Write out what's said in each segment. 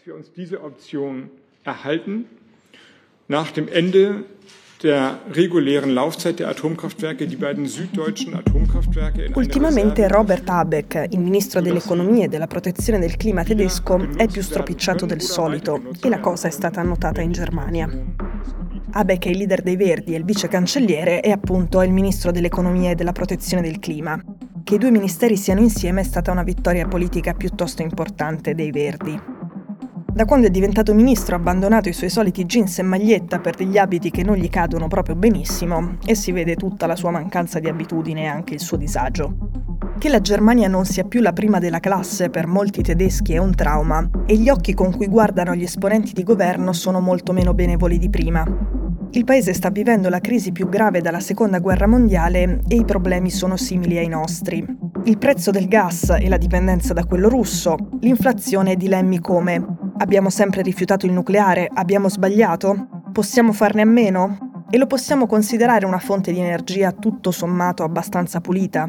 dass wir uns diese Option erhalten nach dem Ende der regulären Laufzeit der Atomkraftwerke, die beiden süddeutschen Atomkraftwerke. Ultimamente Robert Habeck, il ministro dell'economia e della protezione del clima tedesco, è più stropicciato del solito e la cosa è stata annotata in Germania. Habeck è il leader dei Verdi e il vice cancelliere e appunto è il ministro dell'economia e della protezione del clima. Che i due ministeri siano insieme è stata una vittoria politica piuttosto importante dei Verdi. Da quando è diventato ministro ha abbandonato i suoi soliti jeans e maglietta per degli abiti che non gli cadono proprio benissimo e si vede tutta la sua mancanza di abitudine e anche il suo disagio. Che la Germania non sia più la prima della classe per molti tedeschi è un trauma e gli occhi con cui guardano gli esponenti di governo sono molto meno benevoli di prima. Il paese sta vivendo la crisi più grave dalla seconda guerra mondiale e i problemi sono simili ai nostri. Il prezzo del gas e la dipendenza da quello russo, l'inflazione e dilemmi come Abbiamo sempre rifiutato il nucleare? Abbiamo sbagliato? Possiamo farne a meno? E lo possiamo considerare una fonte di energia tutto sommato abbastanza pulita?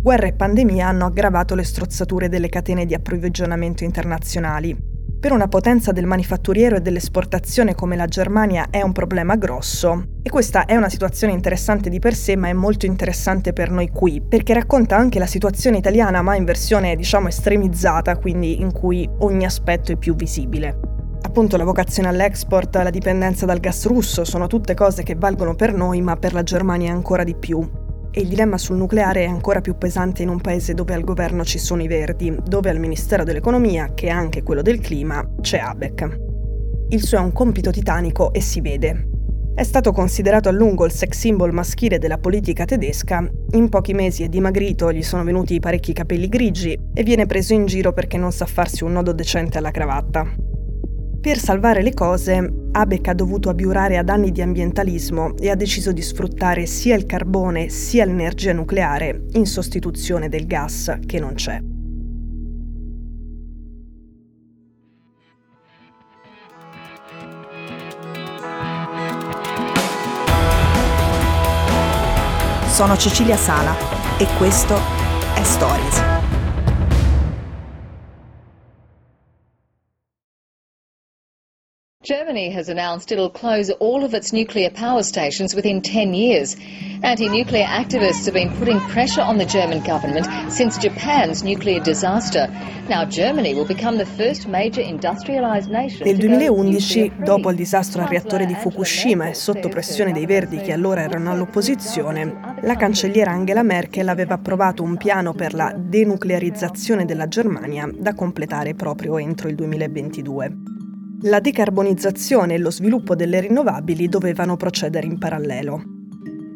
Guerra e pandemia hanno aggravato le strozzature delle catene di approvvigionamento internazionali per una potenza del manifatturiero e dell'esportazione come la Germania è un problema grosso e questa è una situazione interessante di per sé ma è molto interessante per noi qui perché racconta anche la situazione italiana ma in versione diciamo estremizzata quindi in cui ogni aspetto è più visibile. Appunto la vocazione all'export, la dipendenza dal gas russo sono tutte cose che valgono per noi ma per la Germania ancora di più e il dilemma sul nucleare è ancora più pesante in un paese dove al governo ci sono i Verdi, dove al Ministero dell'Economia, che è anche quello del clima, c'è Habeck. Il suo è un compito titanico e si vede. È stato considerato a lungo il sex symbol maschile della politica tedesca, in pochi mesi è dimagrito, gli sono venuti parecchi capelli grigi e viene preso in giro perché non sa farsi un nodo decente alla cravatta. Per salvare le cose, Habeck ha dovuto abiurare ad anni di ambientalismo e ha deciso di sfruttare sia il carbone sia l'energia nucleare in sostituzione del gas che non c'è. Sono Cecilia Sala e questo è Stories. Germany has announced it'll close all of its nuclear power stations within 10 years. Anti-nuclear activists have been putting pressure on the German government since Japan's nuclear disaster. Now Germany will become the first major industrialized nation. Nel 2011, dopo il disastro al reattore di Fukushima e sotto pressione dei Verdi che allora erano all'opposizione, la cancelliera Angela Merkel aveva approvato un piano per la denuclearizzazione della Germania da completare proprio entro il 2022. La decarbonizzazione e lo sviluppo delle rinnovabili dovevano procedere in parallelo.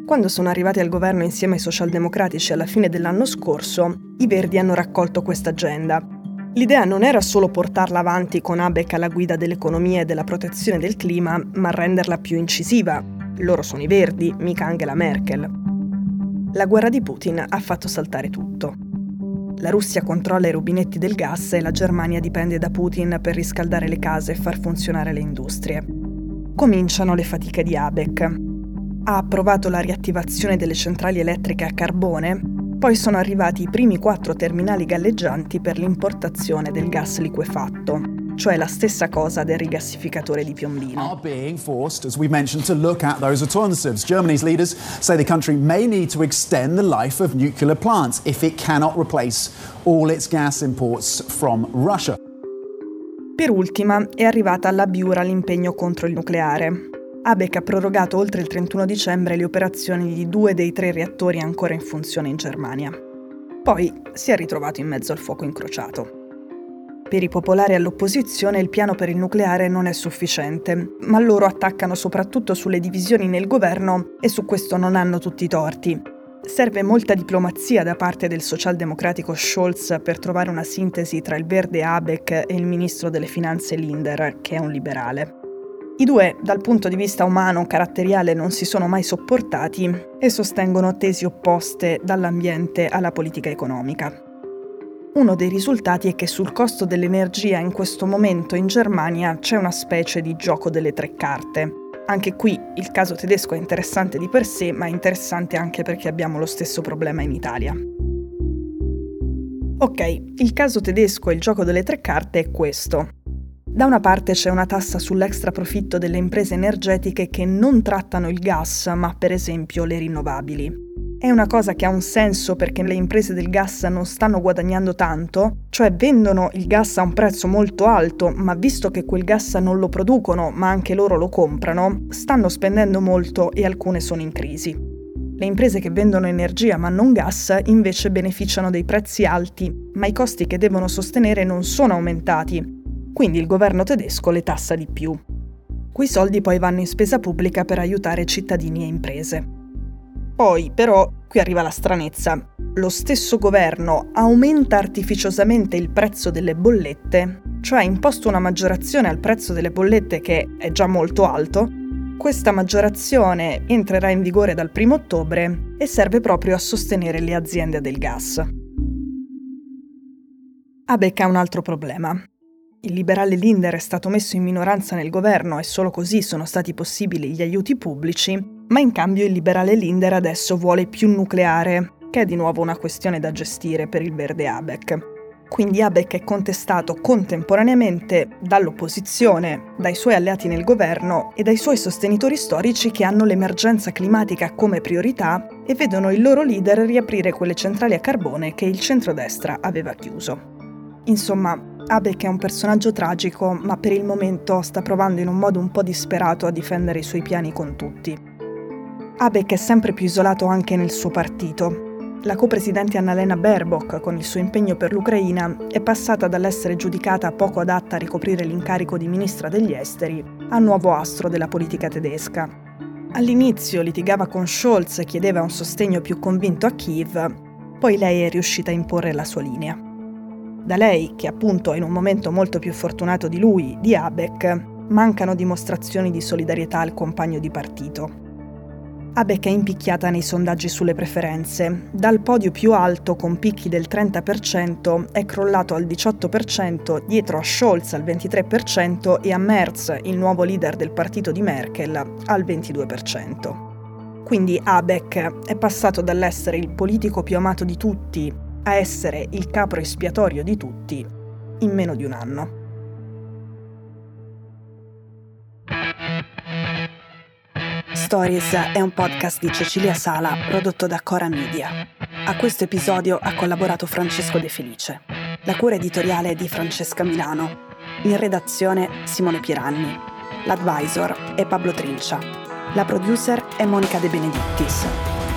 Quando sono arrivati al governo insieme ai socialdemocratici alla fine dell'anno scorso, i Verdi hanno raccolto questa agenda. L'idea non era solo portarla avanti con Abeck alla guida dell'economia e della protezione del clima, ma renderla più incisiva. Loro sono i Verdi, mica Angela Merkel. La guerra di Putin ha fatto saltare tutto. La Russia controlla i rubinetti del gas e la Germania dipende da Putin per riscaldare le case e far funzionare le industrie. Cominciano le fatiche di Habeck. Ha approvato la riattivazione delle centrali elettriche a carbone, poi sono arrivati i primi quattro terminali galleggianti per l'importazione del gas liquefatto cioè la stessa cosa del rigassificatore di Piombino. Are being forced, as we mentioned, to look at those alternatives. Germany's leaders say the country may need to extend the life of nuclear plants if it cannot replace all its gas imports from Russia. Per ultima è arrivata alla Biura l'impegno contro il nucleare. Abeck ha prorogato oltre il 31 dicembre le operazioni di due dei tre reattori ancora in funzione in Germania. Poi si è ritrovato in mezzo al fuoco incrociato. Per i popolari all'opposizione il piano per il nucleare non è sufficiente, ma loro attaccano soprattutto sulle divisioni nel governo e su questo non hanno tutti i torti. Serve molta diplomazia da parte del socialdemocratico Scholz per trovare una sintesi tra il verde Habeck e il ministro delle finanze Linder, che è un liberale. I due, dal punto di vista umano caratteriale, non si sono mai sopportati e sostengono tesi opposte dall'ambiente alla politica economica. Uno dei risultati è che sul costo dell'energia in questo momento in Germania c'è una specie di gioco delle tre carte. Anche qui il caso tedesco è interessante di per sé, ma è interessante anche perché abbiamo lo stesso problema in Italia. Ok, il caso tedesco e il gioco delle tre carte è questo. Da una parte c'è una tassa sull'extra profitto delle imprese energetiche che non trattano il gas, ma per esempio le rinnovabili. È una cosa che ha un senso perché le imprese del gas non stanno guadagnando tanto, cioè vendono il gas a un prezzo molto alto, ma visto che quel gas non lo producono, ma anche loro lo comprano, stanno spendendo molto e alcune sono in crisi. Le imprese che vendono energia ma non gas invece beneficiano dei prezzi alti, ma i costi che devono sostenere non sono aumentati, quindi il governo tedesco le tassa di più. Quei soldi poi vanno in spesa pubblica per aiutare cittadini e imprese. Poi, però, qui arriva la stranezza. Lo stesso governo aumenta artificiosamente il prezzo delle bollette, cioè ha imposto una maggiorazione al prezzo delle bollette che è già molto alto. Questa maggiorazione entrerà in vigore dal 1 ottobre e serve proprio a sostenere le aziende del gas. Abec ha un altro problema. Il liberale Linder è stato messo in minoranza nel governo e solo così sono stati possibili gli aiuti pubblici, ma in cambio il liberale Linder adesso vuole più nucleare, che è di nuovo una questione da gestire per il verde Abec. Quindi Abec è contestato contemporaneamente dall'opposizione, dai suoi alleati nel governo e dai suoi sostenitori storici che hanno l'emergenza climatica come priorità e vedono il loro leader riaprire quelle centrali a carbone che il centrodestra aveva chiuso. Insomma, Abec è un personaggio tragico, ma per il momento sta provando in un modo un po' disperato a difendere i suoi piani con tutti. Habeck è sempre più isolato anche nel suo partito. La co-presidente Annalena Baerbock, con il suo impegno per l'Ucraina, è passata dall'essere giudicata poco adatta a ricoprire l'incarico di ministra degli esteri a nuovo astro della politica tedesca. All'inizio litigava con Scholz e chiedeva un sostegno più convinto a Kiev, poi lei è riuscita a imporre la sua linea. Da lei, che appunto è in un momento molto più fortunato di lui, di Habeck, mancano dimostrazioni di solidarietà al compagno di partito. Abeck è impicchiata nei sondaggi sulle preferenze. Dal podio più alto, con picchi del 30%, è crollato al 18%, dietro a Scholz al 23% e a Merz, il nuovo leader del partito di Merkel, al 22%. Quindi Abeck è passato dall'essere il politico più amato di tutti a essere il capro espiatorio di tutti in meno di un anno. Stories è un podcast di Cecilia Sala prodotto da Cora Media. A questo episodio ha collaborato Francesco De Felice. La cura editoriale è di Francesca Milano. In redazione Simone Piranni. L'advisor è Pablo Trincia. La producer è Monica De Benedittis.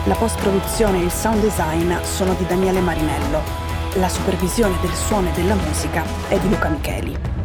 La post-produzione e il sound design sono di Daniele Marinello. La supervisione del suono e della musica è di Luca Micheli.